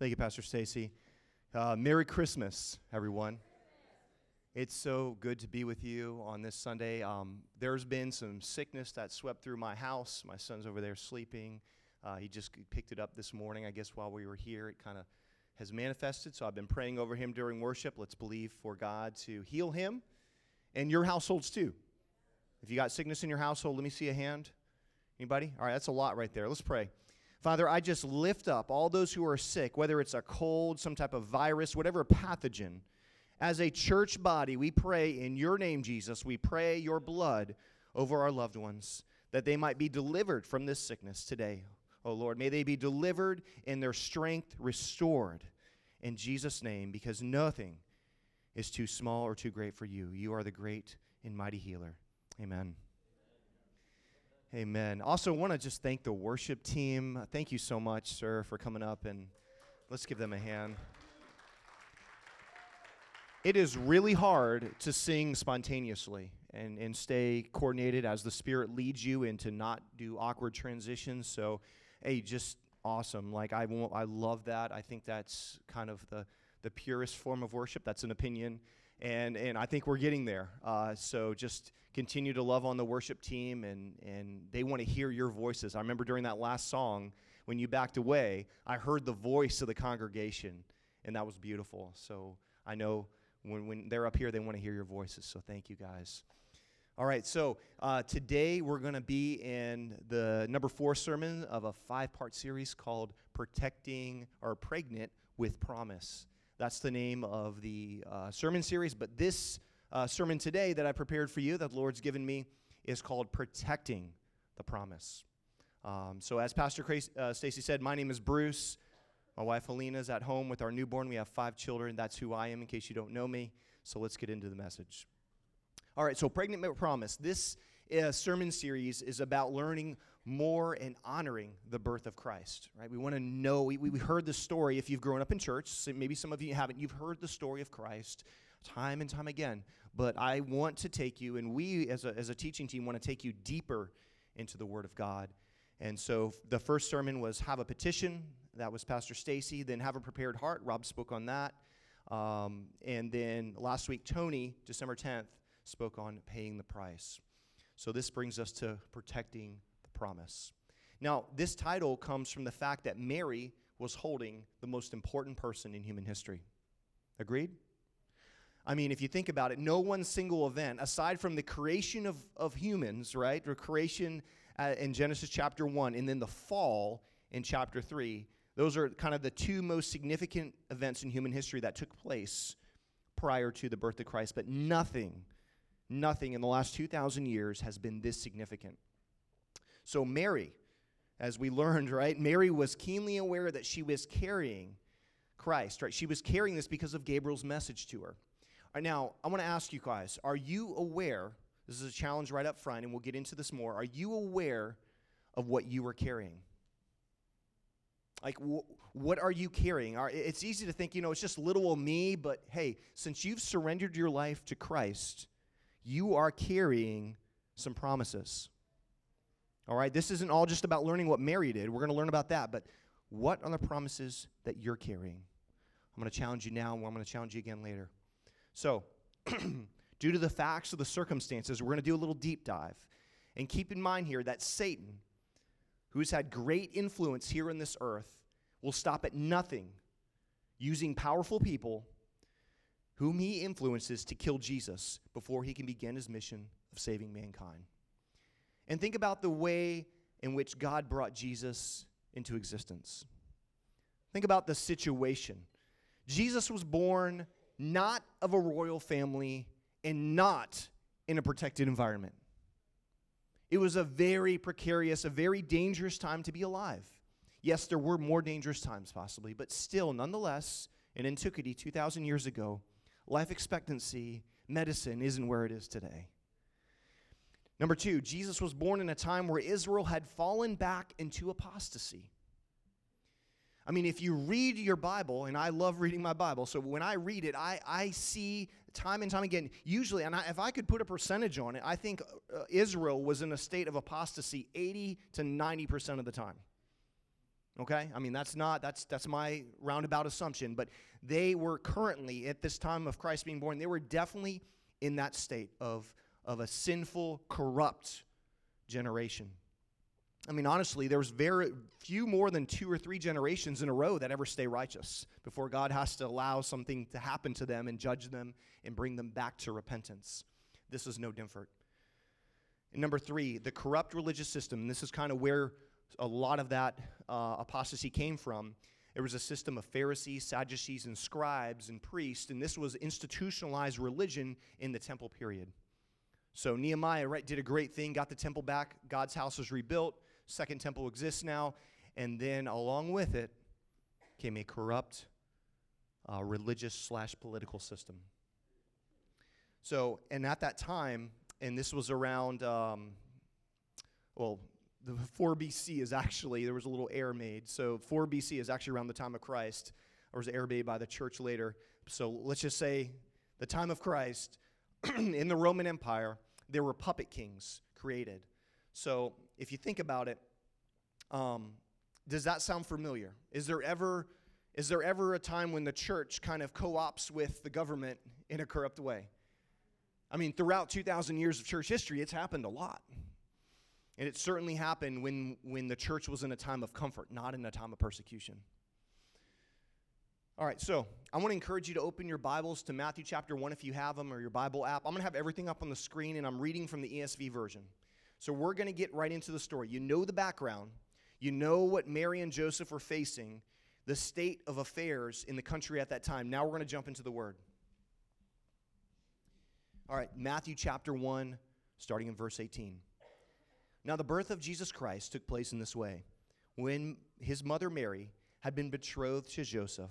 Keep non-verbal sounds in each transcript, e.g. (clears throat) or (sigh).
Thank you, Pastor Stacy. Uh, Merry Christmas, everyone. It's so good to be with you on this Sunday. Um, there's been some sickness that swept through my house. My son's over there sleeping. Uh, he just picked it up this morning, I guess, while we were here. It kind of has manifested, so I've been praying over him during worship. Let's believe for God to heal him and your households too. If you got sickness in your household, let me see a hand. Anybody? All right, that's a lot right there. Let's pray. Father, I just lift up all those who are sick, whether it's a cold, some type of virus, whatever pathogen. As a church body, we pray in your name, Jesus. We pray your blood over our loved ones that they might be delivered from this sickness today. Oh Lord, may they be delivered and their strength restored in Jesus' name because nothing is too small or too great for you. You are the great and mighty healer. Amen. Amen. Also, want to just thank the worship team. Thank you so much, sir, for coming up and let's give them a hand. It is really hard to sing spontaneously and, and stay coordinated as the Spirit leads you and to not do awkward transitions. So, hey, just awesome. Like, I, won't, I love that. I think that's kind of the, the purest form of worship. That's an opinion and and I think we're getting there. Uh, so just continue to love on the worship team, and and they want to hear your voices. I remember during that last song when you backed away, I heard the voice of the congregation, and that was beautiful. So I know when when they're up here, they want to hear your voices. So thank you guys. All right, so uh, today we're going to be in the number four sermon of a five part series called Protecting or Pregnant with Promise. That's the name of the uh, sermon series. But this uh, sermon today that I prepared for you, that the Lord's given me, is called Protecting the Promise. Um, so, as Pastor uh, Stacy said, my name is Bruce. My wife Helena is at home with our newborn. We have five children. That's who I am, in case you don't know me. So, let's get into the message. All right, so Pregnant Promise. This uh, sermon series is about learning more and honoring the birth of Christ, right? We want to know, we, we heard the story, if you've grown up in church, so maybe some of you haven't, you've heard the story of Christ time and time again. But I want to take you, and we as a, as a teaching team want to take you deeper into the Word of God. And so the first sermon was Have a Petition. That was Pastor Stacy. Then Have a Prepared Heart. Rob spoke on that. Um, and then last week, Tony, December 10th, spoke on Paying the Price. So this brings us to protecting promise. Now, this title comes from the fact that Mary was holding the most important person in human history. Agreed? I mean, if you think about it, no one single event, aside from the creation of, of humans, right? The creation uh, in Genesis chapter 1, and then the fall in chapter 3, those are kind of the two most significant events in human history that took place prior to the birth of Christ. But nothing, nothing in the last 2,000 years has been this significant. So, Mary, as we learned, (laughs) right, Mary was keenly aware that she was carrying Christ, right? She was carrying this because of Gabriel's message to her. All right, now, I want to ask you guys are you aware? This is a challenge right up front, and we'll get into this more. Are you aware of what you are carrying? Like, wh- what are you carrying? Are, it's easy to think, you know, it's just little old me, but hey, since you've surrendered your life to Christ, you are carrying some promises. All right, this isn't all just about learning what Mary did. We're going to learn about that, but what are the promises that you're carrying? I'm going to challenge you now, and I'm going to challenge you again later. So, (clears throat) due to the facts of the circumstances, we're going to do a little deep dive. And keep in mind here that Satan, who's had great influence here in this earth, will stop at nothing using powerful people whom he influences to kill Jesus before he can begin his mission of saving mankind. And think about the way in which God brought Jesus into existence. Think about the situation. Jesus was born not of a royal family and not in a protected environment. It was a very precarious, a very dangerous time to be alive. Yes, there were more dangerous times possibly, but still, nonetheless, in antiquity, 2,000 years ago, life expectancy, medicine isn't where it is today. Number two, Jesus was born in a time where Israel had fallen back into apostasy. I mean, if you read your Bible, and I love reading my Bible, so when I read it, I, I see time and time again, usually, and I, if I could put a percentage on it, I think uh, Israel was in a state of apostasy 80 to 90% of the time. Okay? I mean, that's not, that's, that's my roundabout assumption, but they were currently, at this time of Christ being born, they were definitely in that state of, of a sinful, corrupt generation. I mean, honestly, there's very few more than two or three generations in a row that ever stay righteous before God has to allow something to happen to them and judge them and bring them back to repentance. This is no different. And number three, the corrupt religious system. This is kind of where a lot of that uh, apostasy came from. There was a system of Pharisees, Sadducees, and scribes and priests, and this was institutionalized religion in the temple period. So Nehemiah right, did a great thing, got the temple back, God's house was rebuilt, second temple exists now, and then along with it came a corrupt uh, religious slash political system. So, and at that time, and this was around, um, well, the 4 BC is actually, there was a little error made. So 4 BC is actually around the time of Christ. There was error made by the church later. So let's just say the time of Christ, (clears throat) in the Roman Empire, there were puppet kings created. So if you think about it, um, does that sound familiar? Is there ever is there ever a time when the church kind of co-ops with the government in a corrupt way? I mean, throughout 2,000 years of church history, it's happened a lot. And it certainly happened when, when the church was in a time of comfort, not in a time of persecution. All right, so I want to encourage you to open your Bibles to Matthew chapter 1 if you have them or your Bible app. I'm going to have everything up on the screen, and I'm reading from the ESV version. So we're going to get right into the story. You know the background, you know what Mary and Joseph were facing, the state of affairs in the country at that time. Now we're going to jump into the Word. All right, Matthew chapter 1, starting in verse 18. Now, the birth of Jesus Christ took place in this way. When his mother Mary had been betrothed to Joseph,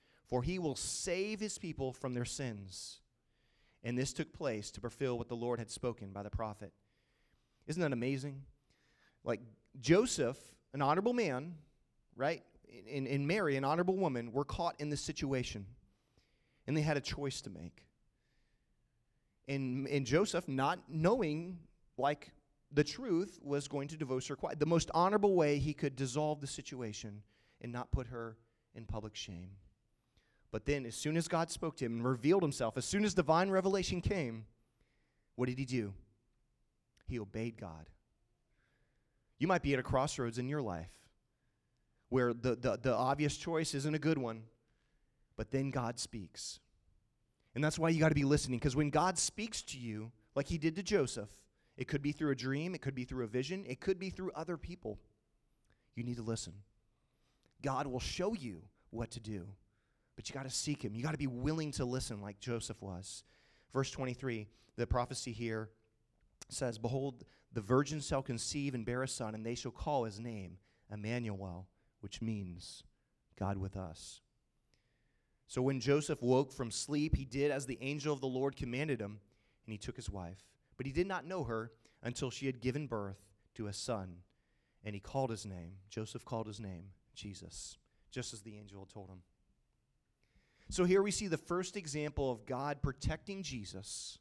for he will save his people from their sins. And this took place to fulfill what the Lord had spoken by the prophet. Isn't that amazing? Like Joseph, an honorable man, right? And, and Mary, an honorable woman, were caught in this situation. And they had a choice to make and, and Joseph, not knowing like the truth, was going to divorce her. The most honorable way he could dissolve the situation and not put her in public shame. But then, as soon as God spoke to him and revealed himself, as soon as divine revelation came, what did he do? He obeyed God. You might be at a crossroads in your life where the, the, the obvious choice isn't a good one, but then God speaks. And that's why you got to be listening, because when God speaks to you, like he did to Joseph, it could be through a dream, it could be through a vision, it could be through other people. You need to listen. God will show you what to do, but you got to seek him. You got to be willing to listen, like Joseph was. Verse 23, the prophecy here says, Behold, the virgin shall conceive and bear a son, and they shall call his name Emmanuel, which means God with us. So when Joseph woke from sleep, he did as the angel of the Lord commanded him, and he took his wife. But he did not know her until she had given birth to a son, and he called his name, Joseph called his name Jesus, just as the angel had told him. So here we see the first example of God protecting Jesus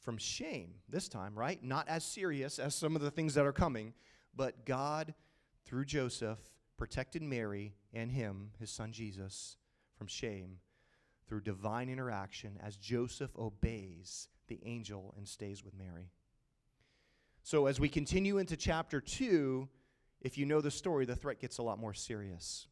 from shame this time, right? Not as serious as some of the things that are coming, but God, through Joseph, protected Mary and him, his son Jesus, from shame through divine interaction as Joseph obeys the angel and stays with Mary. So, as we continue into chapter 2, if you know the story, the threat gets a lot more serious.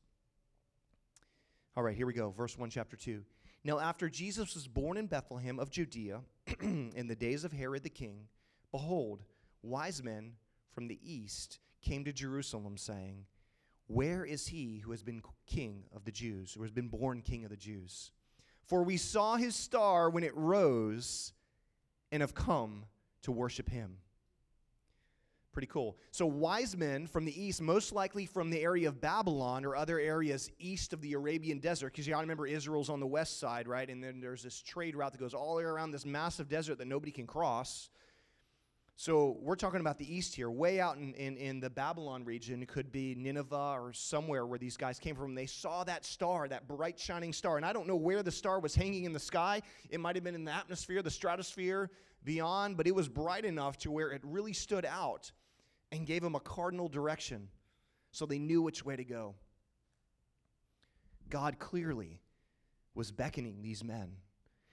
All right, here we go. Verse 1, chapter 2. Now, after Jesus was born in Bethlehem of Judea (clears throat) in the days of Herod the king, behold, wise men from the east came to Jerusalem, saying, where is he who has been king of the Jews, who has been born king of the Jews? For we saw his star when it rose and have come to worship him. Pretty cool. So, wise men from the east, most likely from the area of Babylon or other areas east of the Arabian desert, because you gotta remember Israel's on the west side, right? And then there's this trade route that goes all the way around this massive desert that nobody can cross. So, we're talking about the east here, way out in, in, in the Babylon region. It could be Nineveh or somewhere where these guys came from. They saw that star, that bright shining star. And I don't know where the star was hanging in the sky. It might have been in the atmosphere, the stratosphere, beyond, but it was bright enough to where it really stood out and gave them a cardinal direction so they knew which way to go. God clearly was beckoning these men.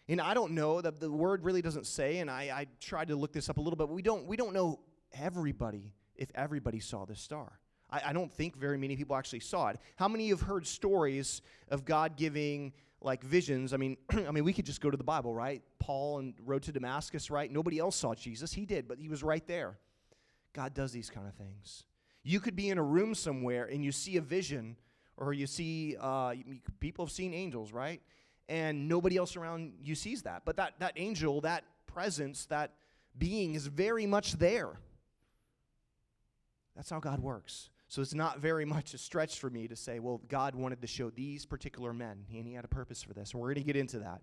And I don't know that the word really doesn't say, and I, I tried to look this up a little bit, but we don't we don't know everybody if everybody saw this star. I, I don't think very many people actually saw it. How many have heard stories of God giving like visions? I mean, (clears throat) I mean, we could just go to the Bible, right? Paul and Road to Damascus, right? Nobody else saw Jesus. He did, but he was right there. God does these kind of things. You could be in a room somewhere and you see a vision, or you see uh, people have seen angels, right? And nobody else around you sees that. But that, that angel, that presence, that being is very much there. That's how God works. So it's not very much a stretch for me to say, well, God wanted to show these particular men, and He had a purpose for this. And we're going to get into that.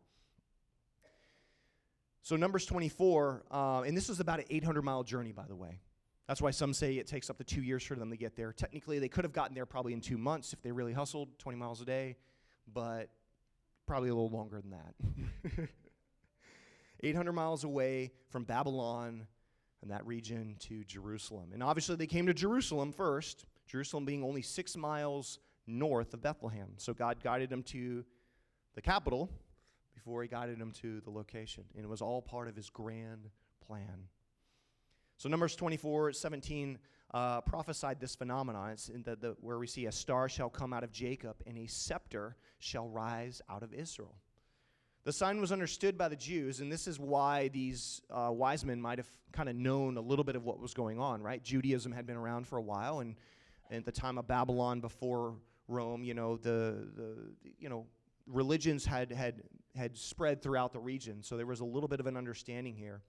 So, Numbers 24, uh, and this is about an 800 mile journey, by the way. That's why some say it takes up to two years for them to get there. Technically, they could have gotten there probably in two months if they really hustled, 20 miles a day, but probably a little longer than that. (laughs) 800 miles away from Babylon and that region to Jerusalem. And obviously, they came to Jerusalem first, Jerusalem being only six miles north of Bethlehem. So God guided them to the capital before he guided them to the location. And it was all part of his grand plan. So Numbers 24, 17 uh, prophesied this phenomenon. It's in the, the, where we see a star shall come out of Jacob and a scepter shall rise out of Israel. The sign was understood by the Jews, and this is why these uh, wise men might have kind of known a little bit of what was going on, right? Judaism had been around for a while, and, and at the time of Babylon before Rome, you know, the, the you know, religions had, had, had spread throughout the region, so there was a little bit of an understanding here.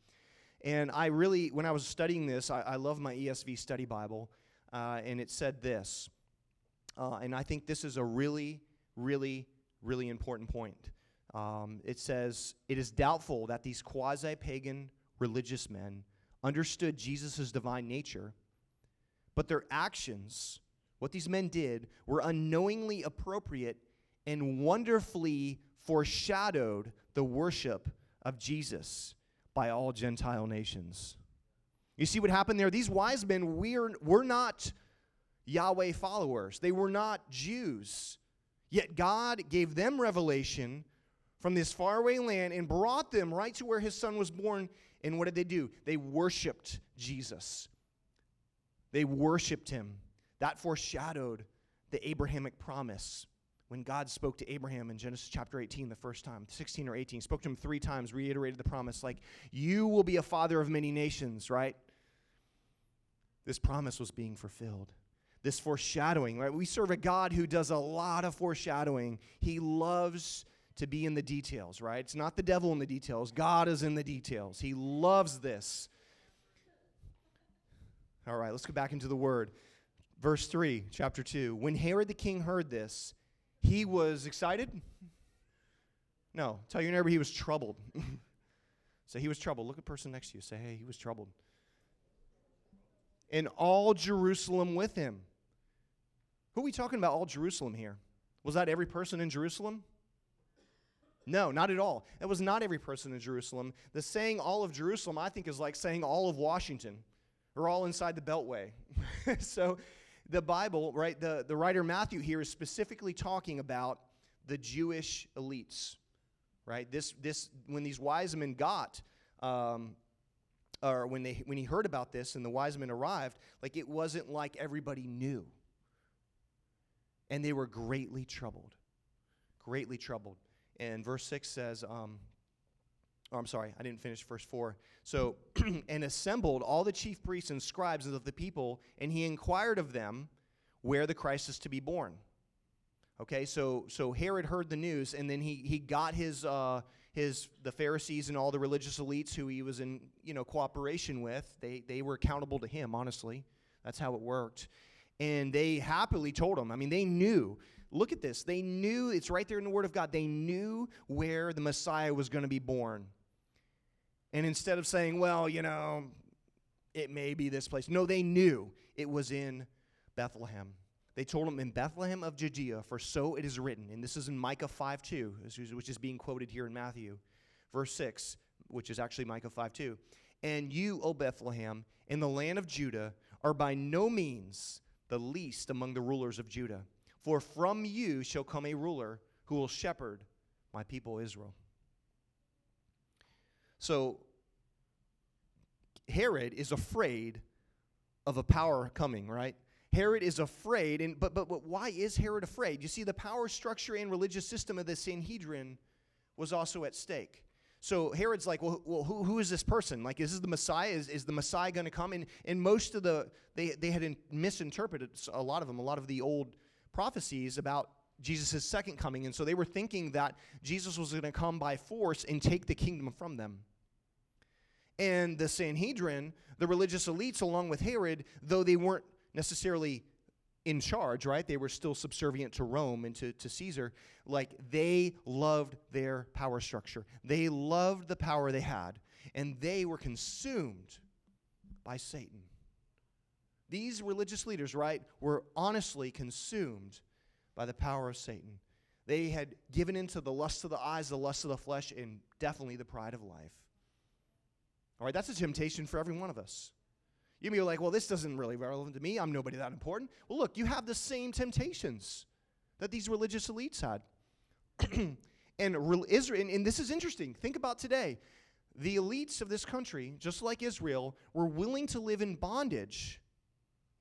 And I really, when I was studying this, I, I love my ESV study Bible, uh, and it said this. Uh, and I think this is a really, really, really important point. Um, it says, It is doubtful that these quasi pagan religious men understood Jesus' divine nature, but their actions, what these men did, were unknowingly appropriate and wonderfully foreshadowed the worship of Jesus by all Gentile nations. You see what happened there? These wise men were, were not Yahweh followers, they were not Jews. Yet God gave them revelation from this faraway land and brought them right to where his son was born. And what did they do? They worshiped Jesus. They worshiped him. That foreshadowed the Abrahamic promise when God spoke to Abraham in Genesis chapter 18 the first time, 16 or 18, spoke to him three times, reiterated the promise like, You will be a father of many nations, right? This promise was being fulfilled. This foreshadowing, right? We serve a God who does a lot of foreshadowing. He loves to be in the details, right? It's not the devil in the details, God is in the details. He loves this. All right, let's go back into the word. Verse 3, chapter 2. When Herod the king heard this, he was excited? No. Tell your neighbor he was troubled. (laughs) say he was troubled. Look at the person next to you. Say, hey, he was troubled. And all Jerusalem with him. Who are we talking about, all Jerusalem here? Was that every person in Jerusalem? No, not at all. It was not every person in Jerusalem. The saying all of Jerusalem, I think, is like saying all of Washington or all inside the Beltway. (laughs) so the Bible, right, the, the writer Matthew here is specifically talking about the Jewish elites, right? This, this, when these wise men got, um, or when, they, when he heard about this and the wise men arrived, like it wasn't like everybody knew. And they were greatly troubled. Greatly troubled. And verse 6 says, um, Oh, I'm sorry, I didn't finish verse 4. So, (clears throat) and assembled all the chief priests and scribes of the people, and he inquired of them where the Christ is to be born. Okay, so so Herod heard the news, and then he he got his uh, his the Pharisees and all the religious elites who he was in you know cooperation with. They they were accountable to him. Honestly, that's how it worked, and they happily told him. I mean, they knew. Look at this. They knew it's right there in the Word of God. They knew where the Messiah was going to be born. And instead of saying, well, you know, it may be this place, no, they knew it was in Bethlehem. They told him in Bethlehem of Judea, for so it is written. And this is in Micah 5 2, which is being quoted here in Matthew. Verse 6, which is actually Micah 5 2. And you, O Bethlehem, in the land of Judah, are by no means the least among the rulers of Judah. For from you shall come a ruler who will shepherd my people Israel. So, Herod is afraid of a power coming, right? Herod is afraid, and but, but but why is Herod afraid? You see, the power structure and religious system of the Sanhedrin was also at stake. So Herod's like, well, well who, who is this person? Like, is this the Messiah? Is, is the Messiah going to come? And, and most of the, they, they had in, misinterpreted a lot of them, a lot of the old prophecies about Jesus' second coming. And so they were thinking that Jesus was going to come by force and take the kingdom from them. And the Sanhedrin, the religious elites, along with Herod, though they weren't necessarily in charge, right? They were still subservient to Rome and to, to Caesar. Like they loved their power structure, they loved the power they had, and they were consumed by Satan. These religious leaders, right, were honestly consumed by the power of Satan. They had given into the lust of the eyes, the lust of the flesh, and definitely the pride of life. All right, that's a temptation for every one of us. You may be like, well, this doesn't really relevant to me. I'm nobody that important. Well, look, you have the same temptations that these religious elites had. (clears throat) and Israel, and, and this is interesting. Think about today. The elites of this country, just like Israel, were willing to live in bondage,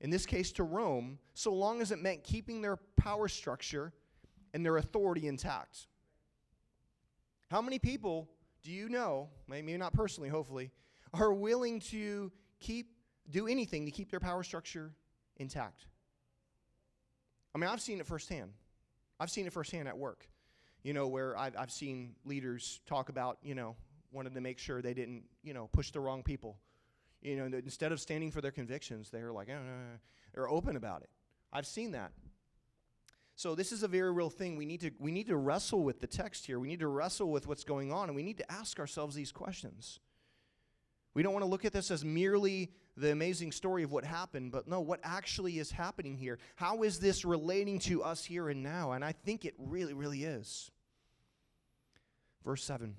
in this case to Rome, so long as it meant keeping their power structure and their authority intact. How many people do you know, maybe not personally, hopefully, are willing to keep do anything to keep their power structure intact. I mean, I've seen it firsthand. I've seen it firsthand at work, you know, where I've, I've seen leaders talk about, you know, wanted to make sure they didn't, you know, push the wrong people. You know, instead of standing for their convictions, they're like, oh, they're open about it. I've seen that. So this is a very real thing. We need to we need to wrestle with the text here. We need to wrestle with what's going on, and we need to ask ourselves these questions. We don't want to look at this as merely the amazing story of what happened, but no, what actually is happening here? How is this relating to us here and now? And I think it really, really is. Verse 7.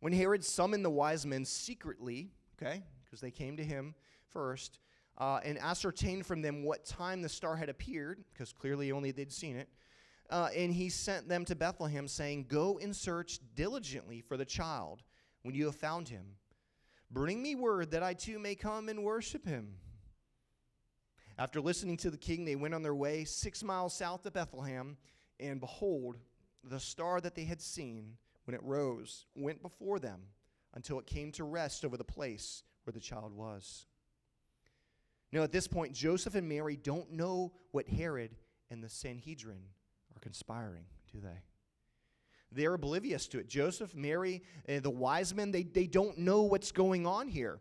When Herod summoned the wise men secretly, okay, because they came to him first, uh, and ascertained from them what time the star had appeared, because clearly only they'd seen it, uh, and he sent them to Bethlehem, saying, Go and search diligently for the child. When you have found him, Bring me word that I too may come and worship him. After listening to the king, they went on their way six miles south of Bethlehem, and behold, the star that they had seen when it rose went before them until it came to rest over the place where the child was. Now, at this point, Joseph and Mary don't know what Herod and the Sanhedrin are conspiring, do they? They're oblivious to it. Joseph, Mary, uh, the wise men, they, they don't know what's going on here.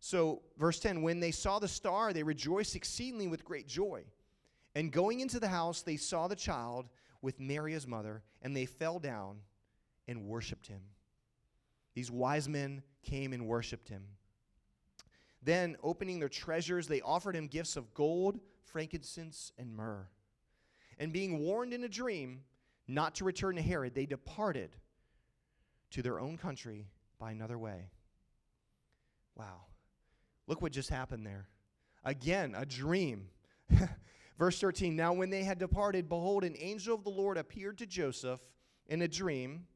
So, verse 10 when they saw the star, they rejoiced exceedingly with great joy. And going into the house, they saw the child with Mary, his mother, and they fell down and worshiped him. These wise men came and worshiped him. Then, opening their treasures, they offered him gifts of gold, frankincense, and myrrh. And being warned in a dream not to return to Herod, they departed to their own country by another way. Wow. Look what just happened there. Again, a dream. (laughs) Verse 13 Now, when they had departed, behold, an angel of the Lord appeared to Joseph in a dream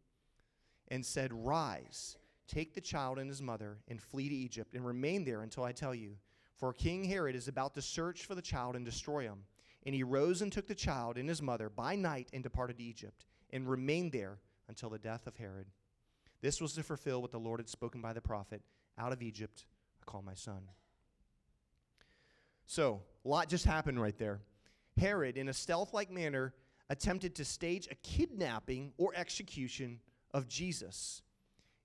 and said, Rise, take the child and his mother, and flee to Egypt, and remain there until I tell you. For King Herod is about to search for the child and destroy him. And he rose and took the child and his mother by night and departed to Egypt, and remained there until the death of Herod. This was to fulfill what the Lord had spoken by the prophet Out of Egypt I call my son. So, a lot just happened right there. Herod, in a stealth like manner, attempted to stage a kidnapping or execution of Jesus.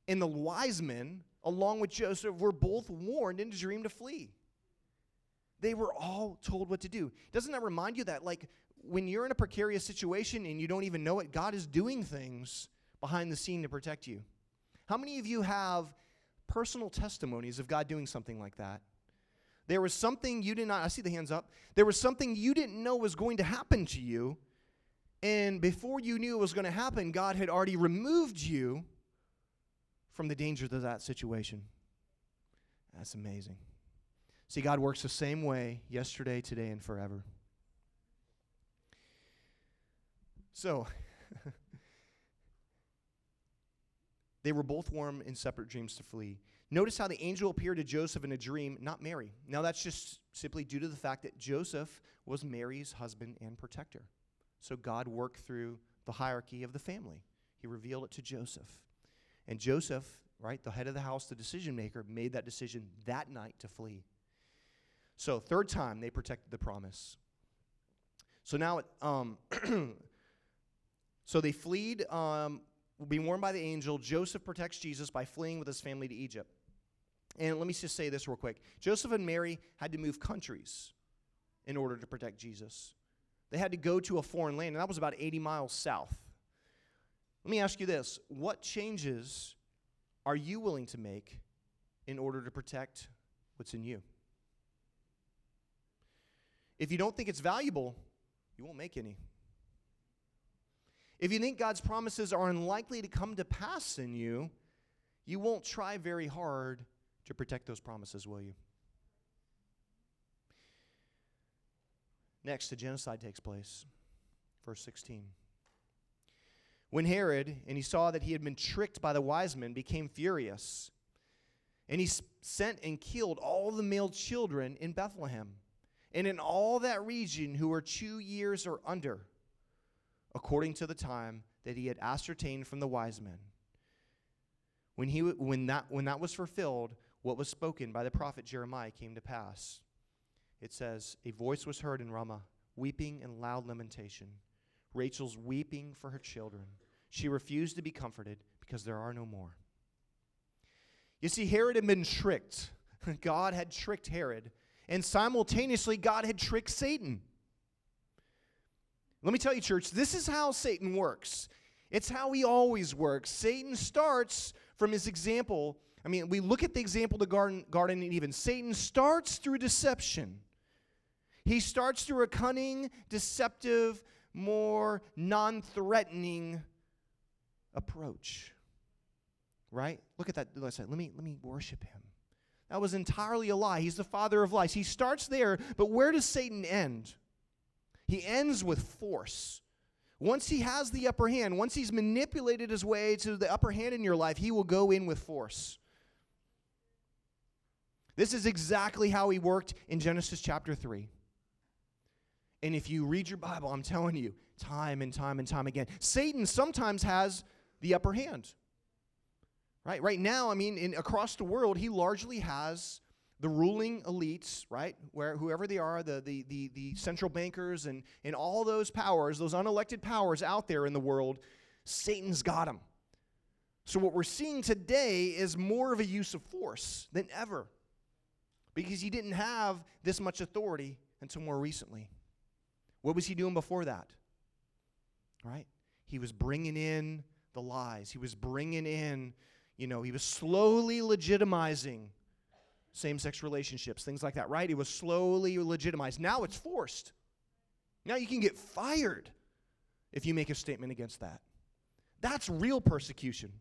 And the wise men, along with Joseph, were both warned in a dream to flee. They were all told what to do. Doesn't that remind you that, like, when you're in a precarious situation and you don't even know it, God is doing things behind the scene to protect you? How many of you have personal testimonies of God doing something like that? There was something you did not, I see the hands up. There was something you didn't know was going to happen to you. And before you knew it was going to happen, God had already removed you from the dangers of that situation. That's amazing. See, God works the same way yesterday, today, and forever. So, (laughs) they were both warm in separate dreams to flee. Notice how the angel appeared to Joseph in a dream, not Mary. Now, that's just simply due to the fact that Joseph was Mary's husband and protector. So, God worked through the hierarchy of the family. He revealed it to Joseph. And Joseph, right, the head of the house, the decision maker, made that decision that night to flee. So, third time, they protected the promise. So now, it, um, (clears throat) so they fled, um, being warned by the angel. Joseph protects Jesus by fleeing with his family to Egypt. And let me just say this real quick Joseph and Mary had to move countries in order to protect Jesus. They had to go to a foreign land, and that was about 80 miles south. Let me ask you this what changes are you willing to make in order to protect what's in you? If you don't think it's valuable, you won't make any. If you think God's promises are unlikely to come to pass in you, you won't try very hard to protect those promises, will you? Next, a genocide takes place. Verse 16. When Herod, and he saw that he had been tricked by the wise men, became furious, and he sent and killed all the male children in Bethlehem and in all that region who were two years or under, according to the time that he had ascertained from the wise men. When, he, when, that, when that was fulfilled, what was spoken by the prophet Jeremiah came to pass. It says, A voice was heard in Ramah, weeping and loud lamentation. Rachel's weeping for her children. She refused to be comforted because there are no more. You see, Herod had been tricked. (laughs) God had tricked Herod, and simultaneously, God had tricked Satan. Let me tell you, church, this is how Satan works. It's how he always works. Satan starts from his example I mean, we look at the example of the garden, garden and Eden. Satan starts through deception. He starts through a cunning, deceptive, more non threatening approach. Right? Look at that. Let me, let me worship him. That was entirely a lie. He's the father of lies. He starts there, but where does Satan end? He ends with force. Once he has the upper hand, once he's manipulated his way to the upper hand in your life, he will go in with force. This is exactly how he worked in Genesis chapter 3. And if you read your Bible, I'm telling you, time and time and time again, Satan sometimes has the upper hand. Right? Right now, I mean, in, across the world, he largely has the ruling elites, right? Where whoever they are, the, the, the, the central bankers and, and all those powers, those unelected powers out there in the world, Satan's got them. So, what we're seeing today is more of a use of force than ever because he didn't have this much authority until more recently. What was he doing before that? Right? He was bringing in the lies. He was bringing in, you know, he was slowly legitimizing same sex relationships, things like that, right? It was slowly legitimized. Now it's forced. Now you can get fired if you make a statement against that. That's real persecution.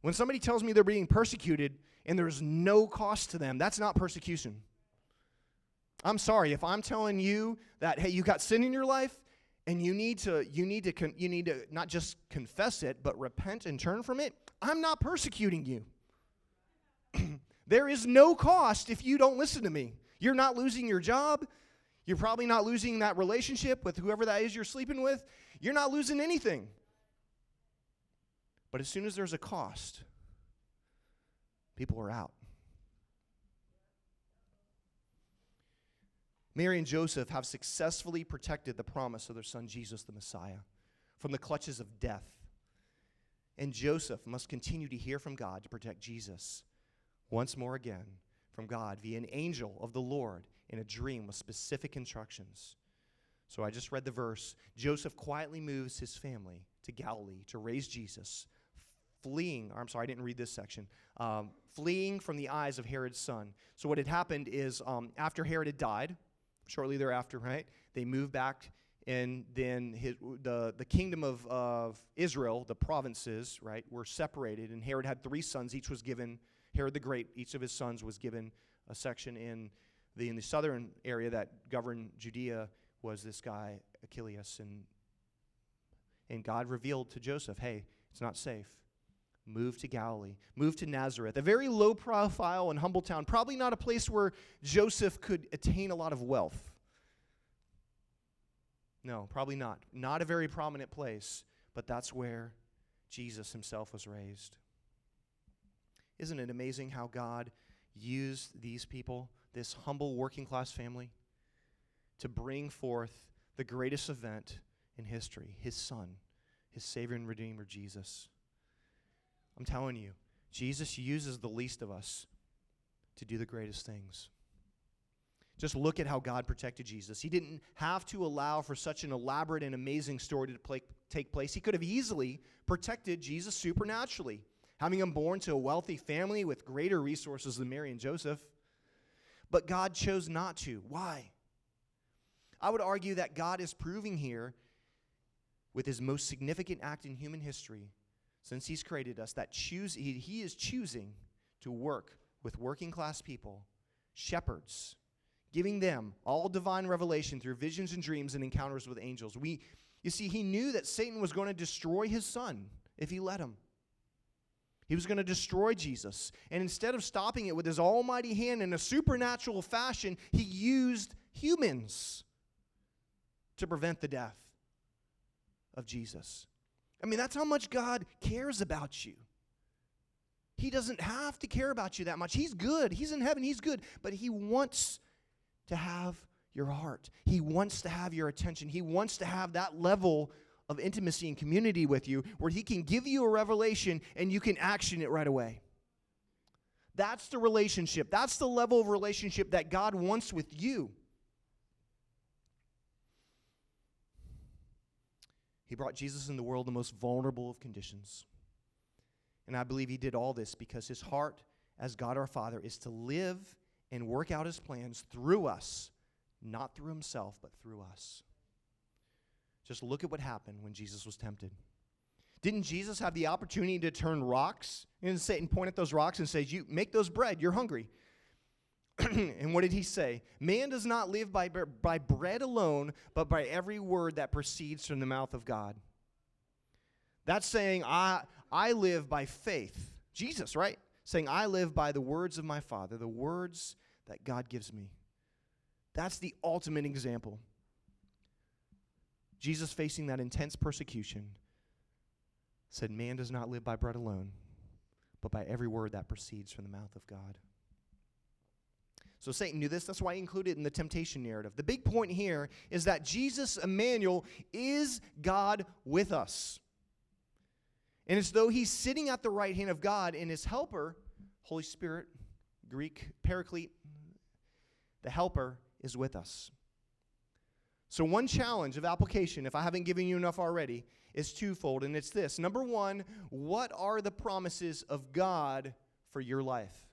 When somebody tells me they're being persecuted and there's no cost to them, that's not persecution. I'm sorry if I'm telling you that hey, you got sin in your life and you need to you need to con- you need to not just confess it but repent and turn from it. I'm not persecuting you. (clears throat) there is no cost if you don't listen to me. You're not losing your job. You're probably not losing that relationship with whoever that is you're sleeping with. You're not losing anything. But as soon as there's a cost, people are out. Mary and Joseph have successfully protected the promise of their son Jesus, the Messiah, from the clutches of death. And Joseph must continue to hear from God to protect Jesus once more again from God via an angel of the Lord in a dream with specific instructions. So I just read the verse. Joseph quietly moves his family to Galilee to raise Jesus, fleeing, I'm sorry, I didn't read this section, um, fleeing from the eyes of Herod's son. So what had happened is um, after Herod had died, shortly thereafter, right, they moved back and then his, the, the kingdom of, of Israel, the provinces, right, were separated, and Herod had three sons. Each was given, Herod the Great, each of his sons was given a section in the, in the southern area that governed Judea was this guy, Archelaus, and, and God revealed to Joseph, hey, it's not safe. Move to Galilee. moved to Nazareth, a very low profile and humble town, probably not a place where Joseph could attain a lot of wealth. No, probably not. Not a very prominent place, but that's where Jesus himself was raised. Isn't it amazing how God used these people, this humble working class family, to bring forth the greatest event in history his son, his Savior and Redeemer, Jesus? I'm telling you, Jesus uses the least of us to do the greatest things. Just look at how God protected Jesus. He didn't have to allow for such an elaborate and amazing story to play, take place. He could have easily protected Jesus supernaturally, having him born to a wealthy family with greater resources than Mary and Joseph. But God chose not to. Why? I would argue that God is proving here with his most significant act in human history since he's created us that choose, he, he is choosing to work with working class people, shepherds giving them all divine revelation through visions and dreams and encounters with angels. We, you see, he knew that Satan was going to destroy his son if he let him. He was going to destroy Jesus. And instead of stopping it with his almighty hand in a supernatural fashion, he used humans to prevent the death of Jesus. I mean, that's how much God cares about you. He doesn't have to care about you that much. He's good. He's in heaven. He's good. But He wants to have your heart. He wants to have your attention. He wants to have that level of intimacy and community with you where He can give you a revelation and you can action it right away. That's the relationship. That's the level of relationship that God wants with you. He brought Jesus in the world the most vulnerable of conditions. And I believe He did all this because His heart, as God our Father, is to live and work out his plans through us, not through himself, but through us. Just look at what happened when Jesus was tempted. Didn't Jesus have the opportunity to turn rocks and Satan point at those rocks and say, "You make those bread. You're hungry." (clears throat) and what did he say? Man does not live by, by bread alone, but by every word that proceeds from the mouth of God. That's saying I I live by faith. Jesus, right? saying, I live by the words of my Father, the words that God gives me. That's the ultimate example. Jesus, facing that intense persecution, said, Man does not live by bread alone, but by every word that proceeds from the mouth of God. So Satan knew this. That's why he included it in the temptation narrative. The big point here is that Jesus, Emmanuel, is God with us. And it's though he's sitting at the right hand of God and his helper, Holy Spirit, Greek paraclete, the helper is with us. So, one challenge of application, if I haven't given you enough already, is twofold, and it's this. Number one, what are the promises of God for your life?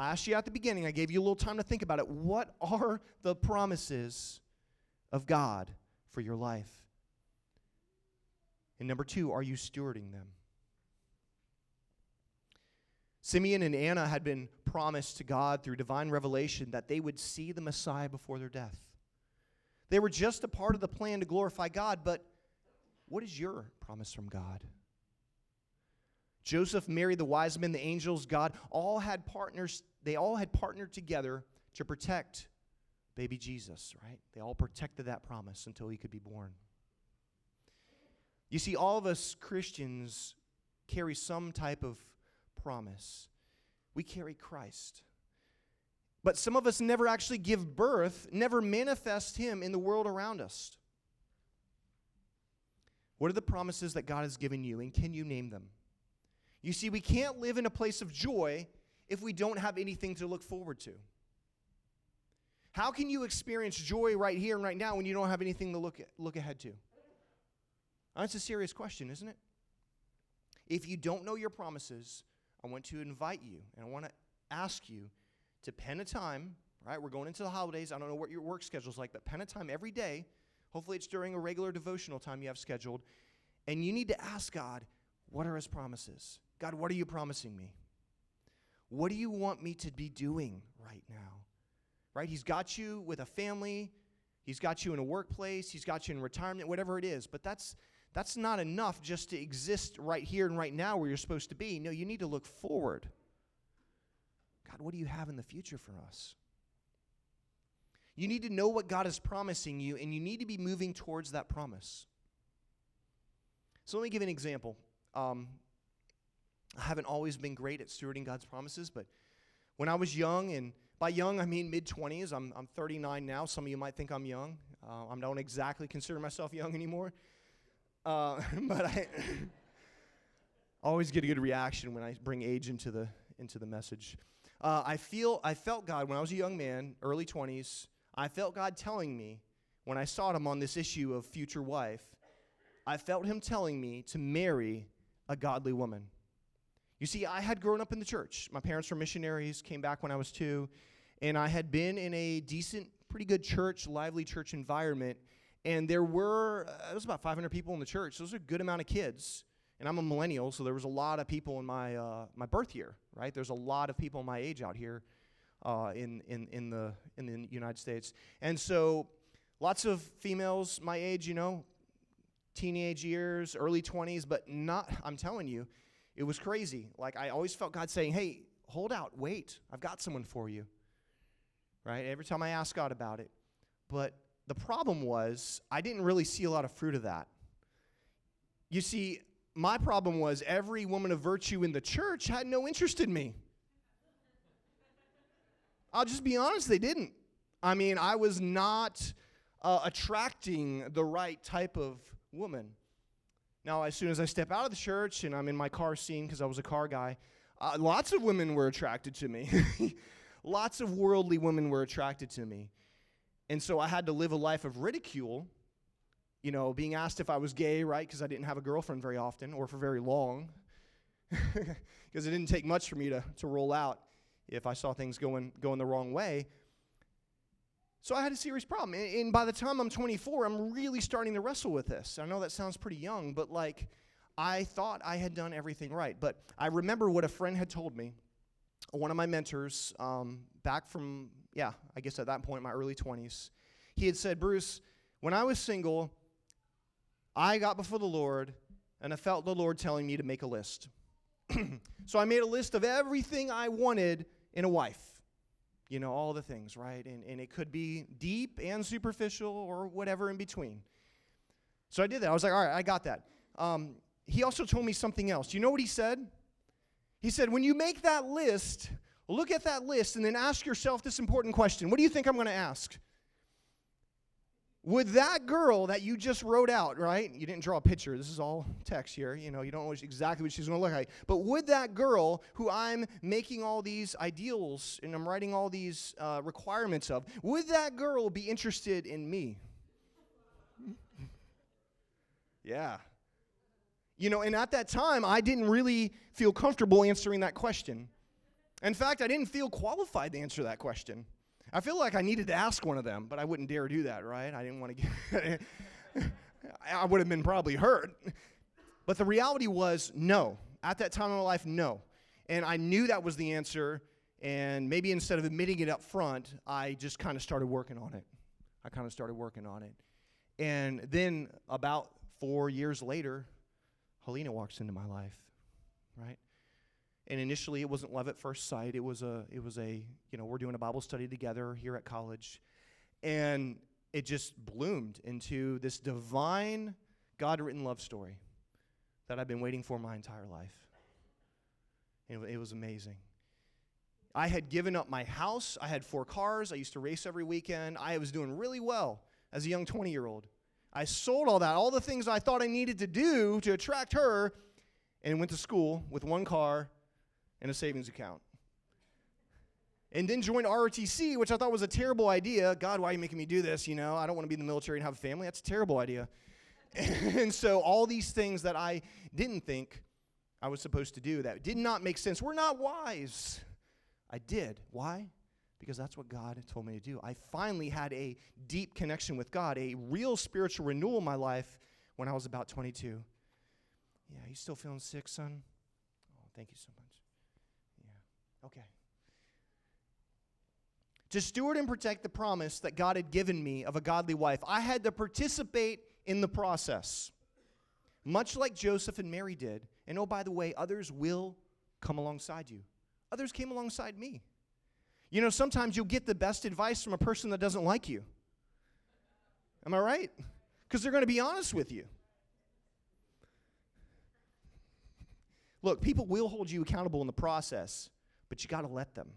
I asked you at the beginning, I gave you a little time to think about it. What are the promises of God for your life? And number two, are you stewarding them? Simeon and Anna had been promised to God through divine revelation that they would see the Messiah before their death. They were just a part of the plan to glorify God, but what is your promise from God? Joseph, Mary, the wise men, the angels, God, all had partners, they all had partnered together to protect baby Jesus, right? They all protected that promise until he could be born. You see, all of us Christians carry some type of promise. We carry Christ. But some of us never actually give birth, never manifest Him in the world around us. What are the promises that God has given you, and can you name them? You see, we can't live in a place of joy if we don't have anything to look forward to. How can you experience joy right here and right now when you don't have anything to look, look ahead to? That's a serious question, isn't it? If you don't know your promises, I want to invite you and I want to ask you to pen a time, right? We're going into the holidays. I don't know what your work schedule is like, but pen a time every day. Hopefully, it's during a regular devotional time you have scheduled. And you need to ask God, what are his promises? God, what are you promising me? What do you want me to be doing right now? Right? He's got you with a family, he's got you in a workplace, he's got you in retirement, whatever it is. But that's that's not enough just to exist right here and right now where you're supposed to be. No, you need to look forward. God, what do you have in the future for us? You need to know what God is promising you, and you need to be moving towards that promise. So let me give an example. Um, I haven't always been great at stewarding God's promises, but when I was young, and by young I mean mid 20s, I'm, I'm 39 now. Some of you might think I'm young. Uh, I don't exactly consider myself young anymore. Uh, (laughs) but I (laughs) always get a good reaction when I bring age into the, into the message. Uh, I feel I felt God when I was a young man, early 20s. I felt God telling me when I sought Him on this issue of future wife. I felt Him telling me to marry a godly woman. You see, I had grown up in the church. My parents were missionaries, came back when I was two, and I had been in a decent, pretty good church, lively church environment. And there were, uh, it was about 500 people in the church. So it was a good amount of kids and I'm a millennial, so there was a lot of people in my uh, my birth year, right? There's a lot of people my age out here uh, in in in the in the United States, and so lots of females my age, you know, teenage years, early 20s, but not. I'm telling you, it was crazy. Like I always felt God saying, "Hey, hold out, wait. I've got someone for you." Right? Every time I asked God about it, but the problem was I didn't really see a lot of fruit of that. You see, my problem was every woman of virtue in the church had no interest in me. I'll just be honest, they didn't. I mean, I was not uh, attracting the right type of woman. Now, as soon as I step out of the church and I'm in my car scene because I was a car guy, uh, lots of women were attracted to me. (laughs) lots of worldly women were attracted to me. And so I had to live a life of ridicule you know, being asked if I was gay, right? Because I didn't have a girlfriend very often or for very long. (laughs) Because it didn't take much for me to, to roll out if I saw things going, going the wrong way. So I had a serious problem. And, and by the time I'm 24, I'm really starting to wrestle with this. I know that sounds pretty young, but like, I thought I had done everything right. But I remember what a friend had told me, one of my mentors, um, back from, yeah, I guess at that point, my early 20s. He had said, Bruce, when I was single, I got before the Lord and I felt the Lord telling me to make a list. (clears throat) so I made a list of everything I wanted in a wife. You know, all the things, right? And, and it could be deep and superficial or whatever in between. So I did that. I was like, all right, I got that. Um, he also told me something else. You know what he said? He said, when you make that list, look at that list and then ask yourself this important question What do you think I'm going to ask? Would that girl that you just wrote out, right? You didn't draw a picture. This is all text here. You know, you don't know exactly what she's going to look like. But would that girl who I'm making all these ideals and I'm writing all these uh, requirements of, would that girl be interested in me? yeah. You know, and at that time, I didn't really feel comfortable answering that question. In fact, I didn't feel qualified to answer that question. I feel like I needed to ask one of them, but I wouldn't dare do that, right? I didn't want to get. (laughs) I would have been probably hurt. But the reality was no. At that time in my life, no. And I knew that was the answer. And maybe instead of admitting it up front, I just kind of started working on it. I kind of started working on it. And then about four years later, Helena walks into my life, right? And initially, it wasn't love at first sight. It was a, it was a, you know, we're doing a Bible study together here at college, and it just bloomed into this divine, God-written love story that I've been waiting for my entire life. And it, it was amazing. I had given up my house. I had four cars. I used to race every weekend. I was doing really well as a young 20 year old. I sold all that, all the things I thought I needed to do to attract her, and went to school with one car and a savings account. And then joined ROTC, which I thought was a terrible idea. God, why are you making me do this? You know, I don't want to be in the military and have a family. That's a terrible idea. (laughs) and so all these things that I didn't think I was supposed to do that did not make sense. We're not wise. I did. Why? Because that's what God told me to do. I finally had a deep connection with God, a real spiritual renewal in my life when I was about 22. Yeah, you still feeling sick, son? Oh, thank you so much. Okay. To steward and protect the promise that God had given me of a godly wife, I had to participate in the process, much like Joseph and Mary did. And oh, by the way, others will come alongside you. Others came alongside me. You know, sometimes you'll get the best advice from a person that doesn't like you. Am I right? Because they're going to be honest with you. Look, people will hold you accountable in the process, but you got to let them.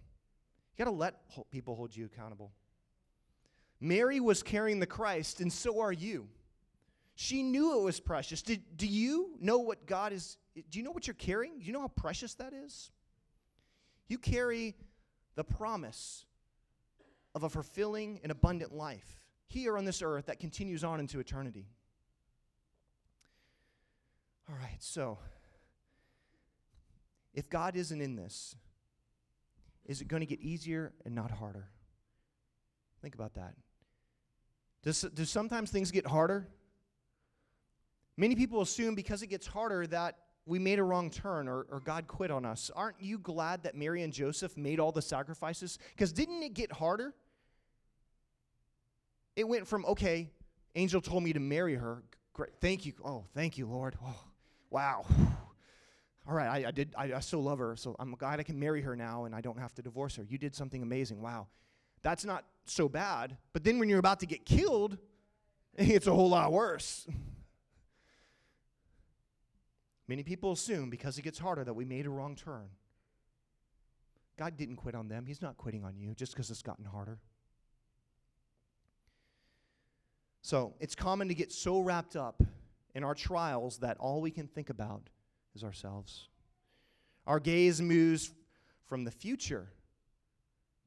You got to let people hold you accountable. Mary was carrying the Christ, and so are you. She knew it was precious. Did, do you know what God is? Do you know what you're carrying? Do you know how precious that is? You carry the promise of a fulfilling and abundant life here on this earth that continues on into eternity. All right, so if God isn't in this, is it going to get easier and not harder? Think about that. Does, do sometimes things get harder? Many people assume because it gets harder that we made a wrong turn or, or God quit on us. Aren't you glad that Mary and Joseph made all the sacrifices? Because didn't it get harder? It went from, okay, angel told me to marry her. Great. Thank you. Oh, thank you, Lord. Oh, wow. All right, I, I did. I, I love her, so I'm glad I can marry her now, and I don't have to divorce her. You did something amazing. Wow, that's not so bad. But then when you're about to get killed, (laughs) it's a whole lot worse. (laughs) Many people assume because it gets harder that we made a wrong turn. God didn't quit on them. He's not quitting on you just because it's gotten harder. So it's common to get so wrapped up in our trials that all we can think about is ourselves. Our gaze moves from the future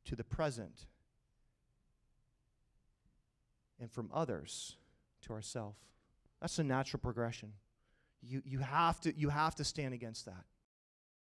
to the present and from others to ourself. That's a natural progression. You, you, have to, you have to stand against that.